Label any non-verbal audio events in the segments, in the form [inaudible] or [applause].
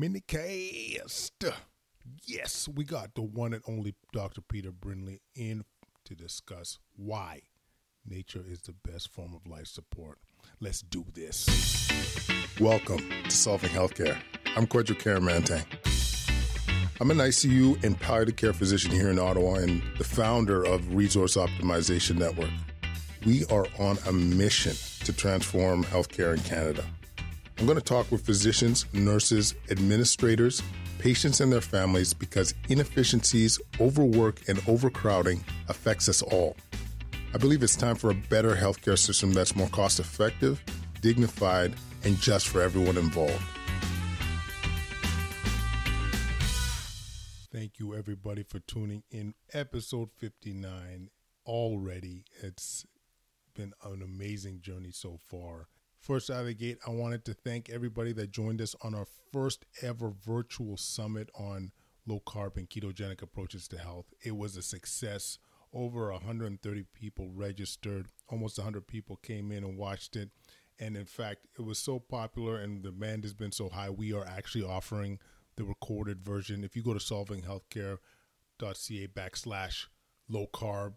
minicast. Yes, we got the one and only Dr. Peter Brindley in to discuss why nature is the best form of life support. Let's do this. Welcome to Solving Healthcare. I'm Kwadwo Kyeremanteng. I'm an ICU and palliative care physician here in Ottawa and the founder of Resource Optimization Network. We are on a mission to transform healthcare in Canada. I'm going to talk with physicians, nurses, administrators, patients, and their families because inefficiencies, overwork, and overcrowding affects us all. I believe it's time for a better healthcare system that's more cost effective, dignified, and just for everyone involved. Thank you, everybody, for tuning in. Episode 59 already. It's been an amazing journey so far. First out of the gate, I wanted to thank everybody that joined us on our first ever virtual summit on low carb and ketogenic approaches to health. It was a success. Over 130 people registered, almost 100 people came in and watched it. And in fact, it was so popular and the demand has been so high, we are actually offering the recorded version. If you go to solvinghealthcare.ca backslash low carb,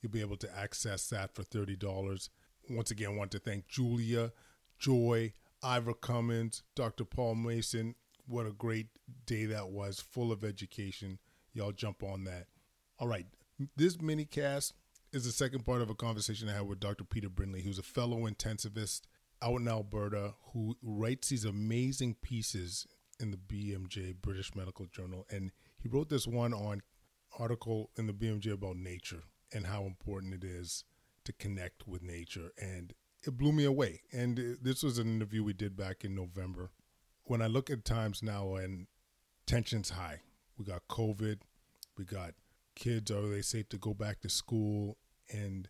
you'll be able to access that for $30 once again, want to thank Julia, Joy, Ivor Cummins, Dr. Paul Mason. What a great day that was, full of education. Y'all jump on that. All right, this mini cast is the second part of a conversation I had with Dr. Peter Brindley, who's a fellow intensivist out in Alberta who writes these amazing pieces in the BMJ, British Medical Journal. And he wrote this one on article in the BMJ about nature and how important it is to connect with nature. And it blew me away. And uh, this was an interview we did back in November. When I look at times now and tension's high, we got COVID, we got kids, are they safe to go back to school? And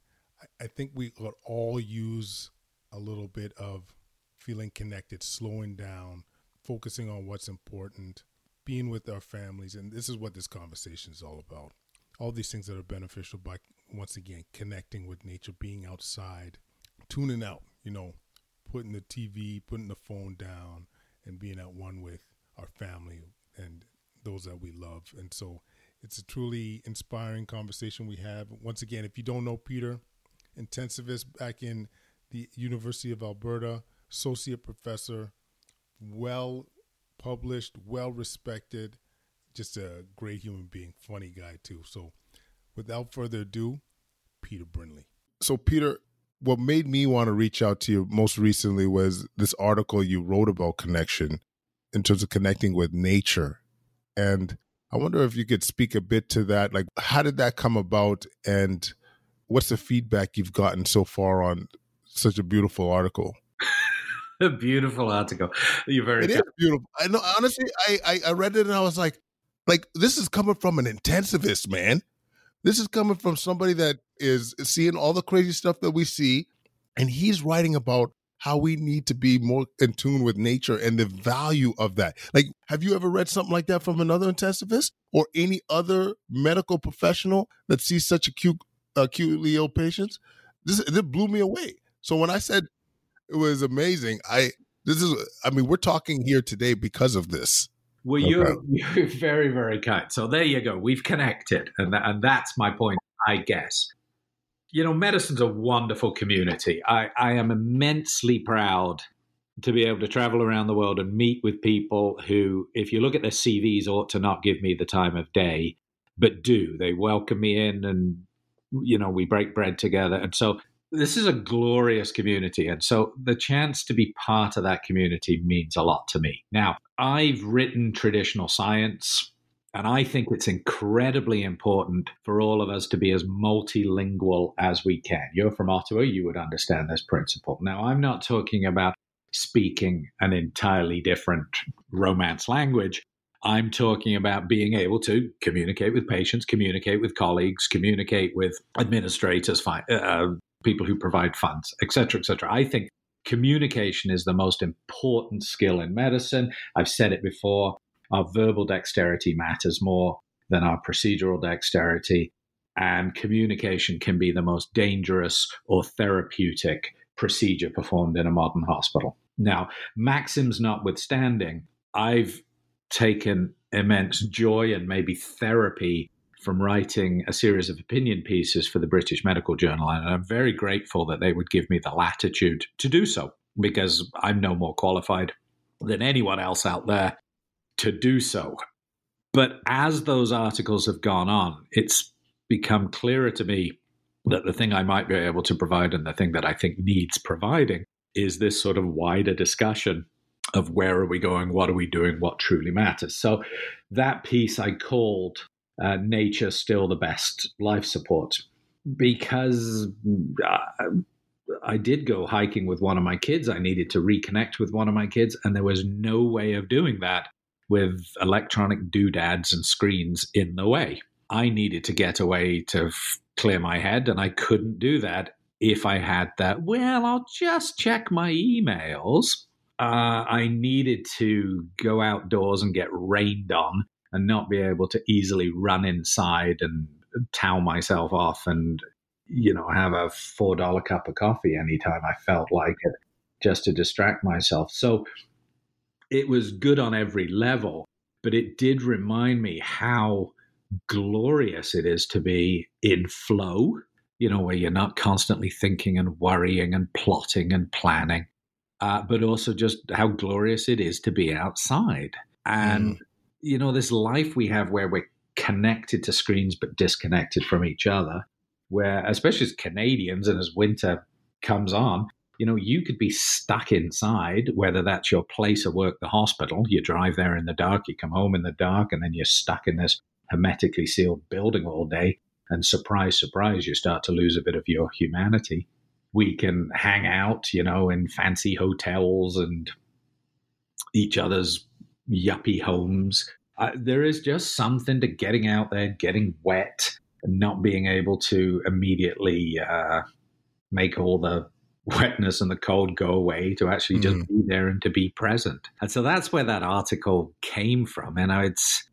I think we could all use a little bit of feeling connected, slowing down, focusing on what's important, being with our families. And this is what this conversation is all about. All these things that are beneficial by once again connecting with nature, being outside, tuning out, you know, putting the TV, putting the phone down, and being at one with our family and those that we love. And so it's a truly inspiring conversation we have. Once again, if you don't know Peter, intensivist back in the University of Alberta, associate professor, well published, well respected, just a great human being, funny guy too. So without further ado, Peter Brindley. So, Peter, what made me want to reach out to you most recently was this article you wrote about connection in terms of connecting with nature. And I wonder if you could speak a bit to that. Like, how did that come about? And what's the feedback you've gotten so far on such a beautiful article? a [laughs] beautiful article. You're very. It is beautiful. I know. Honestly, I, I I read it and I was like, like this is coming from an intensivist, man. This is coming from somebody that is seeing all the crazy stuff that we see, and he's writing about how we need to be more in tune with nature and the value of that. Like, have you ever read something like that from another intensivist or any other medical professional that sees such acute, acutely ill patients? This it blew me away. So when I said it was amazing, I this is I mean we're talking here today because of this. Well, okay. you're, [laughs] you're very, very kind. So there you go. We've connected. And, that, and that's my point, I guess. You know, medicine's a wonderful community. I, I am immensely proud to be able to travel around the world and meet with people who, if you look at their CVs, ought to not give me the time of day, but do. They welcome me in and, you know, we break bread together. And so this is a glorious community. And so the chance to be part of that community means a lot to me. Now, I've written traditional science. And I think it's incredibly important for all of us to be as multilingual as we can. You're from Ottawa, you would understand this principle. Now, I'm not talking about speaking an entirely different Romance language. I'm talking about being able to communicate with patients, communicate with colleagues, communicate with administrators, uh, people who provide funds, et cetera, et cetera. I think communication is the most important skill in medicine. I've said it before. Our verbal dexterity matters more than our procedural dexterity. And communication can be the most dangerous or therapeutic procedure performed in a modern hospital. Now, maxims notwithstanding, I've taken immense joy and maybe therapy from writing a series of opinion pieces for the British Medical Journal. And I'm very grateful that they would give me the latitude to do so because I'm no more qualified than anyone else out there to do so. But as those articles have gone on, it's become clearer to me that the thing I might be able to provide and the thing that I think needs providing is this sort of wider discussion of where are we going, what are we doing, what truly matters. So that piece I called uh, Nature Still the Best Life Support because uh, I did go hiking with one of my kids. I needed to reconnect with one of my kids, and there was no way of doing that with electronic doodads and screens in the way. I needed to get away to f- clear my head, and I couldn't do that if I had that. Well, I'll just check my emails. Uh, I needed to go outdoors and get rained on and not be able to easily run inside and towel myself off and you know have a four dollar cup of coffee anytime I felt like it just to distract myself. So it was good on every level, but it did remind me how glorious it is to be in flow, you know, where you're not constantly thinking and worrying and plotting and planning, uh, but also just how glorious it is to be outside. And, mm. You know, this life we have where we're connected to screens but disconnected from each other, where, especially as Canadians and as winter comes on, you know, you could be stuck inside, whether that's your place of work, the hospital, you drive there in the dark, you come home in the dark, and then you're stuck in this hermetically sealed building all day. And surprise, surprise, you start to lose a bit of your humanity. We can hang out, you know, in fancy hotels and each other's yuppie homes. Uh, there is just something to getting out there, getting wet, and not being able to immediately uh, make all the [laughs] wetness and the cold go away to actually just mm. be there and to be present. And so that's where that article came from. And it's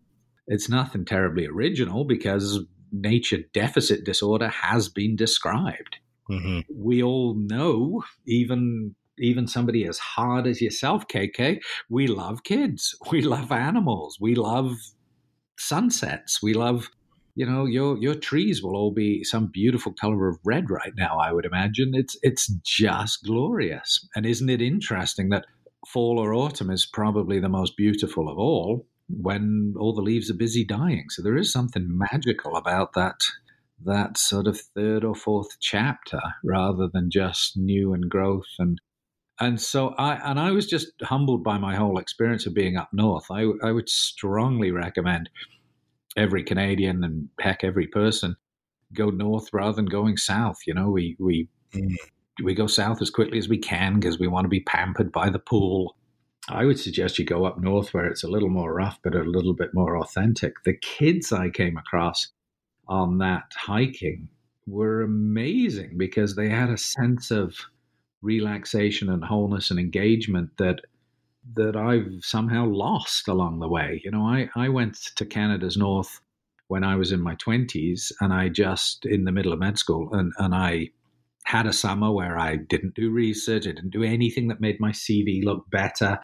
it's nothing terribly original because nature deficit disorder has been described. Mm-hmm. We all know, even even somebody as hard as yourself, KK, we love kids, [laughs] we love animals, we love sunsets, we love you know your your trees will all be some beautiful color of red right now i would imagine. It's it's just glorious. And isn't it interesting that fall or autumn is probably the most beautiful of all when all the leaves are busy dying? So there is something magical about that that sort of third or fourth chapter rather than just new and growth and and so I and I was just humbled by my whole experience of being up north. I I would strongly recommend every Canadian and heck every person go north rather than going south. You know, we we mm. we go south as quickly as we can because we want to be pampered by the pool. I would suggest you go up north where it's a little more rough but a little bit more authentic. The kids I came across on that hiking were amazing because they had a sense of relaxation and wholeness and engagement that that I've somehow lost along the way. You know, I, I went to Canada's North when I was in my 20s and I just in the middle of med school and, and I had a summer where I didn't do research, I didn't do anything that made my CV look better.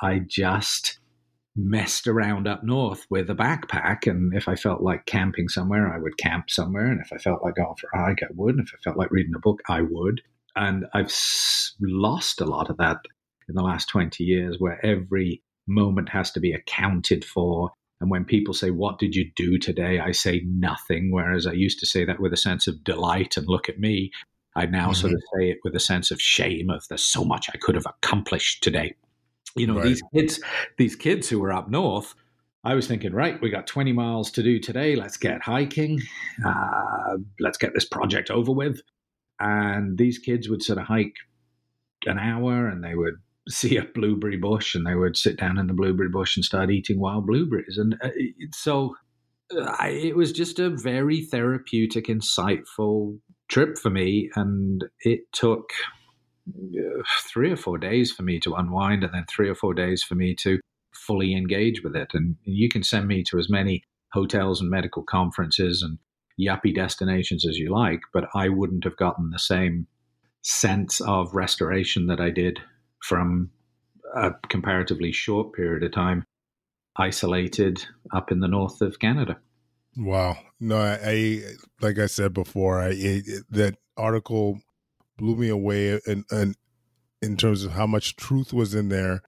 I just messed around up north with a backpack. And if I felt like camping somewhere, I would camp somewhere. And if I felt like going for a hike, I would. And if I felt like reading a book, I would. And I've lost a lot of that in the last 20 years where every moment has to be accounted for. And when people say, What did you do today? I say nothing. Whereas I used to say that with a sense of delight and look at me. I now mm-hmm. sort of say it with a sense of shame of there's so much I could have accomplished today. You know, right. these kids, these kids who were up north, I was thinking, right, we got 20 miles to do today. Let's get hiking. Uh, let's get this project over with. And these kids would sort of hike an hour and they would [laughs] see a blueberry bush and they would sit down in the blueberry bush and start eating wild blueberries. And uh, so uh, I, it was just a very therapeutic, insightful trip for me. And it took uh, three or four days for me to unwind and then three or four days for me to fully engage with it. And you can send me to as many hotels and medical conferences and yuppie destinations as you like, but I wouldn't have gotten the same sense of restoration that I did from a comparatively short period of time isolated up in the north of Canada. Wow. No, I, I like I said before, I that article blew me away, and and in terms of how much truth was in there,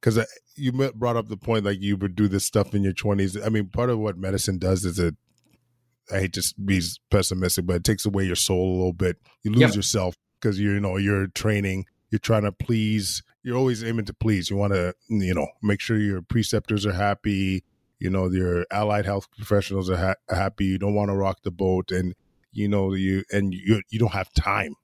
because you brought up the point like you would do this stuff in your twenties. I mean, part of what medicine does is it. I hate to be pessimistic, but it takes away your soul a little bit. You lose yep. yourself because you know you're training, you're trying to please. You're always aiming to please. You want to, you know, make sure your preceptors are happy you know your allied health professionals are ha- happy you don't want to rock the boat and you know you and you you don't have time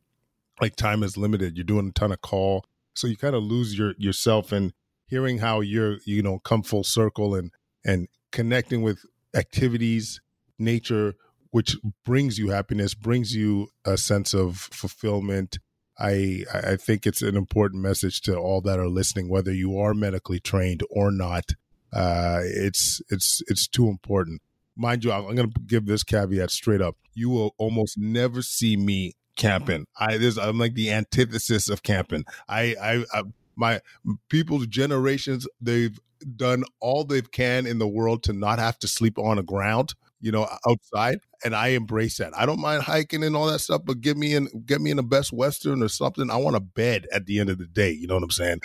like time is limited you're doing a ton of call so you kind of lose your yourself and hearing how you're you know come full circle and and connecting with activities nature which brings you happiness brings you a sense of fulfillment I, I think it's an important message to all that are listening, whether you are medically trained or not uh, it's it's it's too important. Mind you, I'm going to give this caveat straight up. You will almost never see me camping. I this I'm like the antithesis of camping. I I, I my people's generations they've done all they can in the world to not have to sleep on the ground you know outside and i embrace that i don't mind hiking and all that stuff but give me in get me in a best western or something i want a bed at the end of the day you know what i'm saying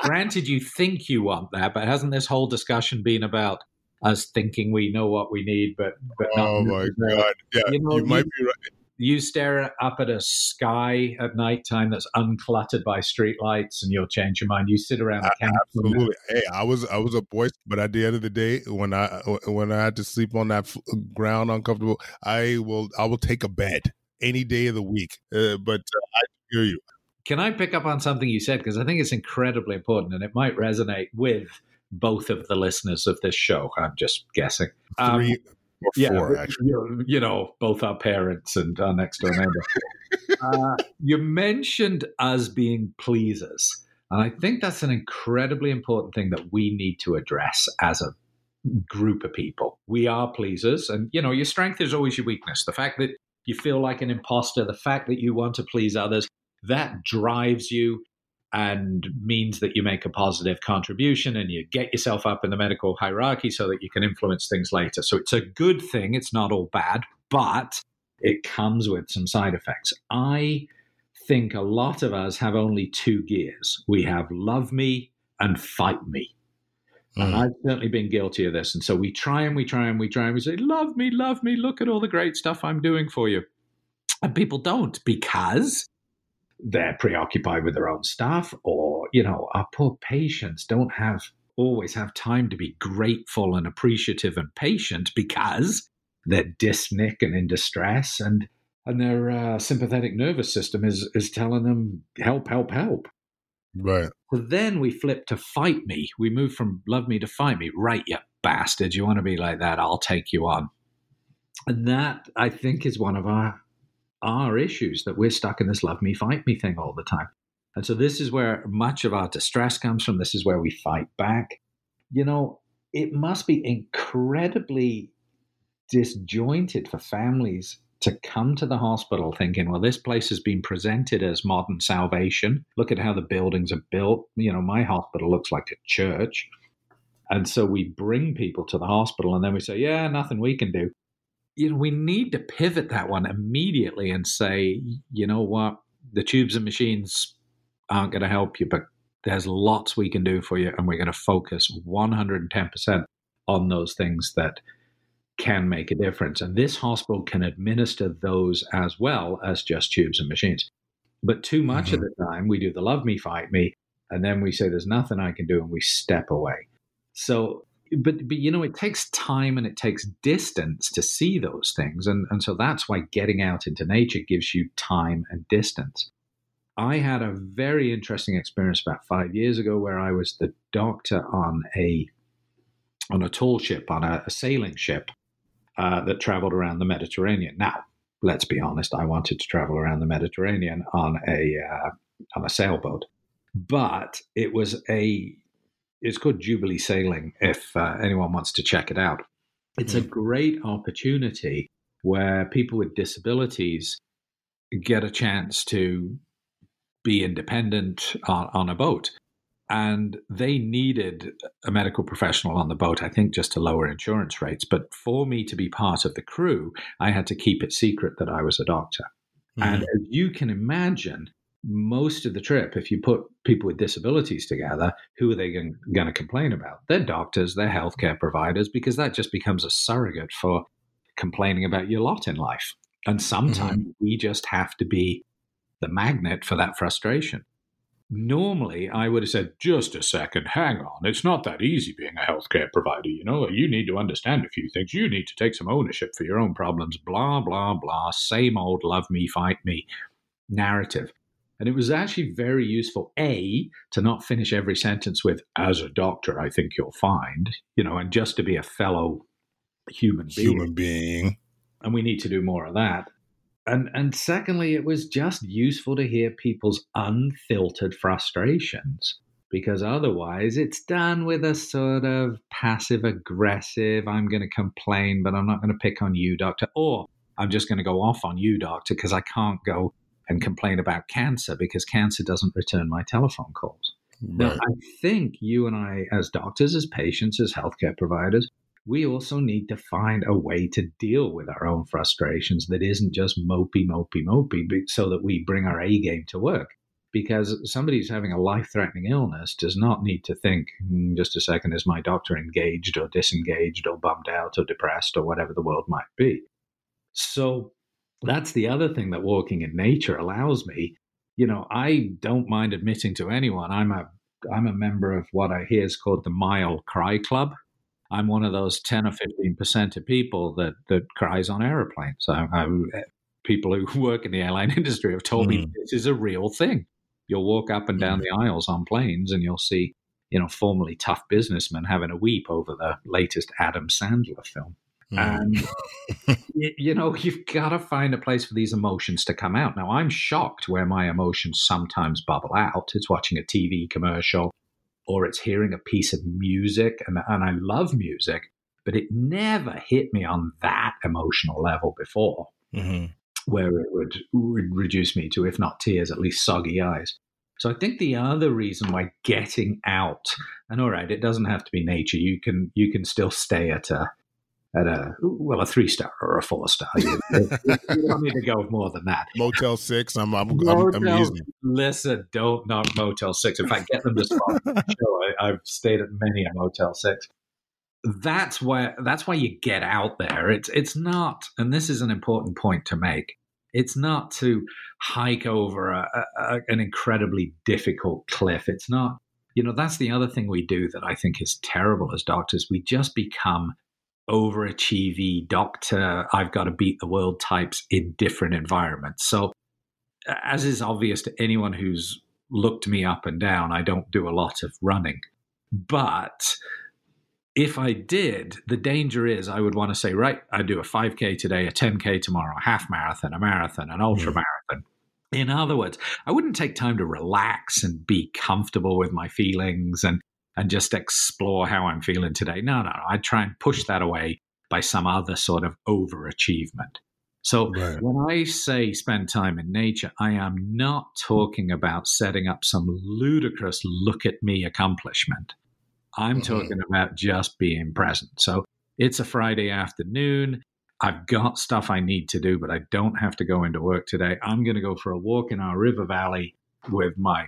granted, you think you want that, but hasn't this whole discussion been about us thinking we know what we need, but but not? Oh my god! Yeah, you, know, you might you, be right. You stare up at a sky at nighttime that's uncluttered by streetlights, and you'll change your mind. You sit around the camp. Absolutely. Hey, I was I was a boy, but at the end of the day, when I when I had to sleep on that ground uncomfortable, I will I will take a bed any day of the week. Uh, but uh, I hear you. Can I pick up on something you said? Because I think it's incredibly important and it might resonate with both of the listeners of this show. I'm just guessing. Three um, or yeah, four, actually. You, you, know, both our parents and our next door neighbor. [laughs] uh, you mentioned us being pleasers. And I think that's an incredibly important thing that we need to address as a group of people. We are pleasers. And, you know, your strength is always your weakness. The fact that you feel like an imposter, the fact that you want to please others, that drives you and means that you make a positive contribution and you get yourself up in the medical hierarchy so that you can influence things later. So it's a good thing. It's not all bad, but it comes with some side effects. I think a lot of us have only two gears we have love me and fight me. Mm. And I've certainly been guilty of this. And so we try and we try and we try and we say, Love me, love me, look at all the great stuff I'm doing for you. And people don't because they're preoccupied with their own stuff or you know our poor patients don't have always have time to be grateful and appreciative and patient because they're dyspneic and in distress and and their uh, sympathetic nervous system is is telling them help help help. Right. So then we flip to fight me. We move from love me to fight me. Right you bastard. You want to be like that i'll take you on. And that i think is one of our our issues that we're stuck in this love me, fight me thing all the time. And so this is where much of our distress comes from. This is where we fight back. You know, it must be incredibly disjointed for families to come to the hospital thinking, well, this place has been presented as modern salvation. Look at how the buildings are built. You know, my hospital looks like a church. And so we bring people to the hospital and then we say, yeah, nothing we can do you know, we need to pivot that one immediately and say, you know what, the tubes and machines aren't going to help you, but there's lots we can do for you, and we're going to focus 110% on those things that can make a difference. And this hospital can administer those as well as just tubes and machines. But too much mm-hmm. of the time, we do the love me, fight me, and then we say, there's nothing I can do, and we step away. So but but you know it takes time and it takes distance to see those things. And and so that's why getting out into nature gives you time and distance. I had a very interesting experience about 5 years ago where i was the doctor on a on a tall ship on a, a sailing ship uh, that traveled around the mediterranean. Now let's be honest i wanted to travel around the mediterranean on a uh, on a sailboat. But it was a it's called Jubilee Sailing if uh, anyone wants to check it out. It's a hmm. great opportunity where people with disabilities get a chance to be independent on, on a boat. and they needed a medical professional on the boat, I think, just to lower insurance rates. But for me to be part of the crew, I had to keep it secret that I was a doctor. Mm-hmm. And as you can imagine, most of the trip, if you put people with disabilities together, who are they going to complain about? They're doctors, they're healthcare providers, because that just becomes a surrogate for complaining about your lot in life. And sometimes mm-hmm. we just have to be the magnet for that frustration. Normally, I would have said, just a second, hang on. It's not that easy being a healthcare provider. You know, you need to understand a few things. You need to take some ownership for your own problems. Blah, blah, blah. Same old love me, fight me narrative. And it was actually very useful, A, to not finish every sentence with, as a doctor, I think you'll find, you know, and just to be a fellow human being. Human being. And we need to do more of that. And, and secondly, it was just useful to hear people's unfiltered frustrations because otherwise it's done with a sort of passive aggressive, I'm going to complain, but I'm not going to pick on you, doctor, or I'm just going to go off on you, doctor, because I can't go and complain about cancer because cancer doesn't return my telephone calls. Right. I think you and I, as doctors, as patients, as healthcare providers, we also need to find a way to deal with our own frustrations that isn't just mopey, mopey, mopey, so that we bring our A game to work. Because somebody who's having a life threatening illness does not need to think, mm, just a second, is my doctor engaged or disengaged or bummed out or depressed or whatever the world might be. So that's the other thing that walking in nature allows me. You know, I don't mind admitting to anyone I'm a I'm a member of what I hear is called the Mile Cry Club. I'm one of those 10 or 15 percent of people that that cries on airplanes. I, I, people who [laughs] work in the airline industry have told mm. me this is a real thing. You'll walk up and down mm. the aisles on planes, and you'll see, you know, formerly tough businessmen having a weep over the latest Adam Sandler film. Mm. And, you, you know, you've got to find a place for these emotions to come out. Now, I'm shocked where my emotions sometimes bubble out. It's watching a TV commercial or it's hearing a piece of music. And, and I love music, but it never hit me on that emotional level before. Mm-hmm. Where it would, would reduce me to, if not tears, at least soggy eyes. So I think the other reason why getting out, and all right, it doesn't have to be nature. You can you can still stay at a at a well a three star or a four star. You, [laughs] you, don't need to go more than that. Motel Six. I'm I'm, Motel, I'm, I'm Listen, don't knock Motel Six. In fact, get them to sponsor the [laughs] show. I, I've stayed at many a Motel Six. That's why that's why you get out there. It's it's not, and this is an important point to make. It's not to hike over a, a, an incredibly difficult cliff. It's not you know that's the other thing we do that i think is terrible as doctors we just become overachieving doctor, I've got to beat the world types in different environments. So, as is obvious to anyone who's looked me up and down, I don't do a lot of running. But if I did, the danger is I would want to say, right, I do a 5K today, a 10K tomorrow, a half marathon, a marathon, an hmm. ultra marathon. In other words, I wouldn't take time to relax and be comfortable with my feelings and and just explore how I'm feeling today. No, no, no. I try and push that away by some other sort of overachievement. So right. when I say spend time in nature, I am not talking about setting up some ludicrous look at me accomplishment. I'm mm-hmm. talking about just being present. So it's a Friday afternoon. I've got stuff I need to do, but I don't have to go into work today. I'm going to go for a walk in our river valley with my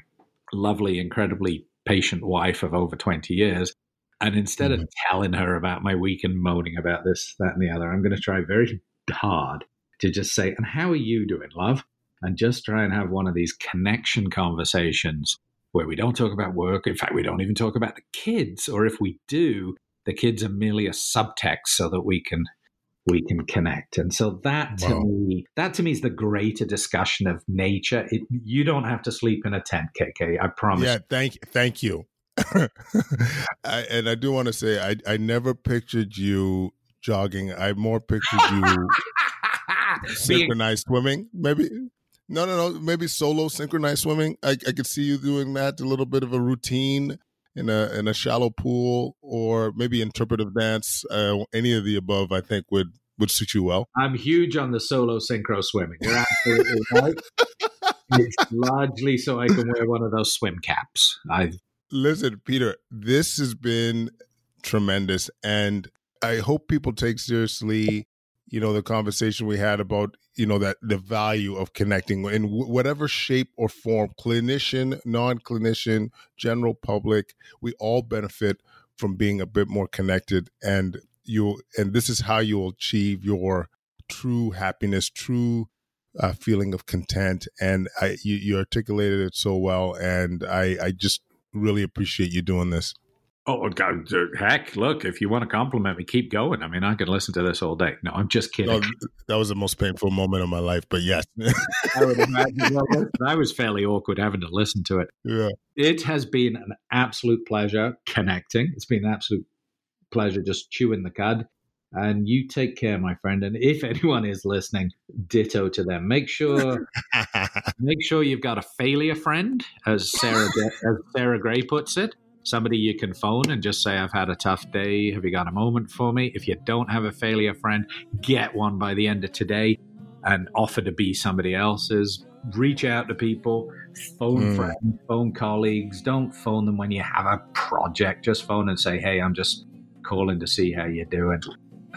lovely, incredibly patient wife of over 20 years. And instead mm-hmm. of telling her about my week and moaning about this, that, and the other, I'm going to try very hard to just say, and how are you doing, love? And just try and have one of these connection conversations where we don't talk about work. In fact, we don't even talk about the kids. Or if we do, the kids are merely a subtext so that we can we can connect. And so that to wow. me, that to me is the greater discussion of nature. It, you don't have to sleep in a tent, KK. I promise. Yeah, thank thank you. [laughs] I, and I do want to say, I I never pictured you jogging. I more pictured you [laughs] synchronized swimming, maybe. No, no, no. Maybe solo synchronized swimming. I, I could see you doing that. A little bit of a routine in a in a shallow pool or maybe interpretive dance. Uh, any of the above, I think would would suit you well. I'm huge on the solo synchro swimming. You're absolutely right. It's largely so I can wear one of those swim caps. I've Listen, Peter, this has been tremendous. And I hope people take seriously, you know, the conversation we had about, you know, that the value of connecting in w- whatever shape or form, clinician, non clinician, general public, we all benefit from being a bit more connected. And you, and this is how you'll achieve your true happiness, true uh, feeling of content. And I, you, you articulated it so well. And I, I just really appreciate you doing this. Oh, oh, God, uh, heck, look, if you want to compliment me, keep going. I mean, I can listen to this all day. No, I'm just kidding. No, that was the most painful moment of my life, but yes. I would imagine. Well, I was fairly awkward having to listen to it. Yeah. It has been an absolute pleasure connecting. It's been an absolute pleasure just chewing the cud. And you take care, my friend. And if [laughs] anyone is listening, ditto to them. Make sure, [laughs] make sure you've got a failure friend, as Sarah as Sarah Gray puts it somebody you can phone and just say, I've had a tough day. Have you got a moment for me? If you don't have a failure friend, get one by the end of today and offer to be somebody else's. Reach out to people, phone mm. friends, phone colleagues. Don't phone them when you have a project. Just phone and say, Hey, I'm just calling to see how you're doing.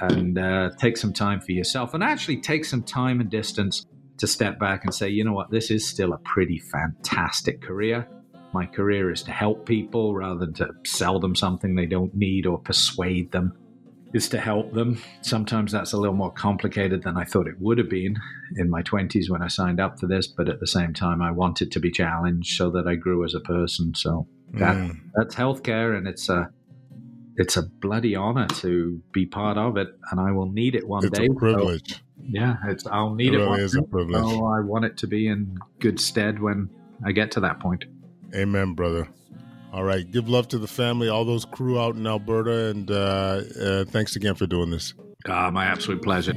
And uh, take some time for yourself and actually take some time and distance to step back and say, you know what, this is still a pretty fantastic career my career is to help people rather than to sell them something they don't need or persuade them is to help them. Sometimes that's a little more complicated than I thought it would have been in my 20s when I signed up for this, but at the same time I wanted to be challenged so that I grew as a person. So that mm. that's healthcare and it's a it's a bloody honor to be part of it and I will need it one it's day. It's a privilege. So, yeah, it's I'll need it, it really one is day. a privilege. So I want it to be in good stead when I get to that point. Amen, brother. All right. Give love to the family, all those crew out in Alberta, and uh, uh, thanks again for doing this. Uh, my absolute pleasure.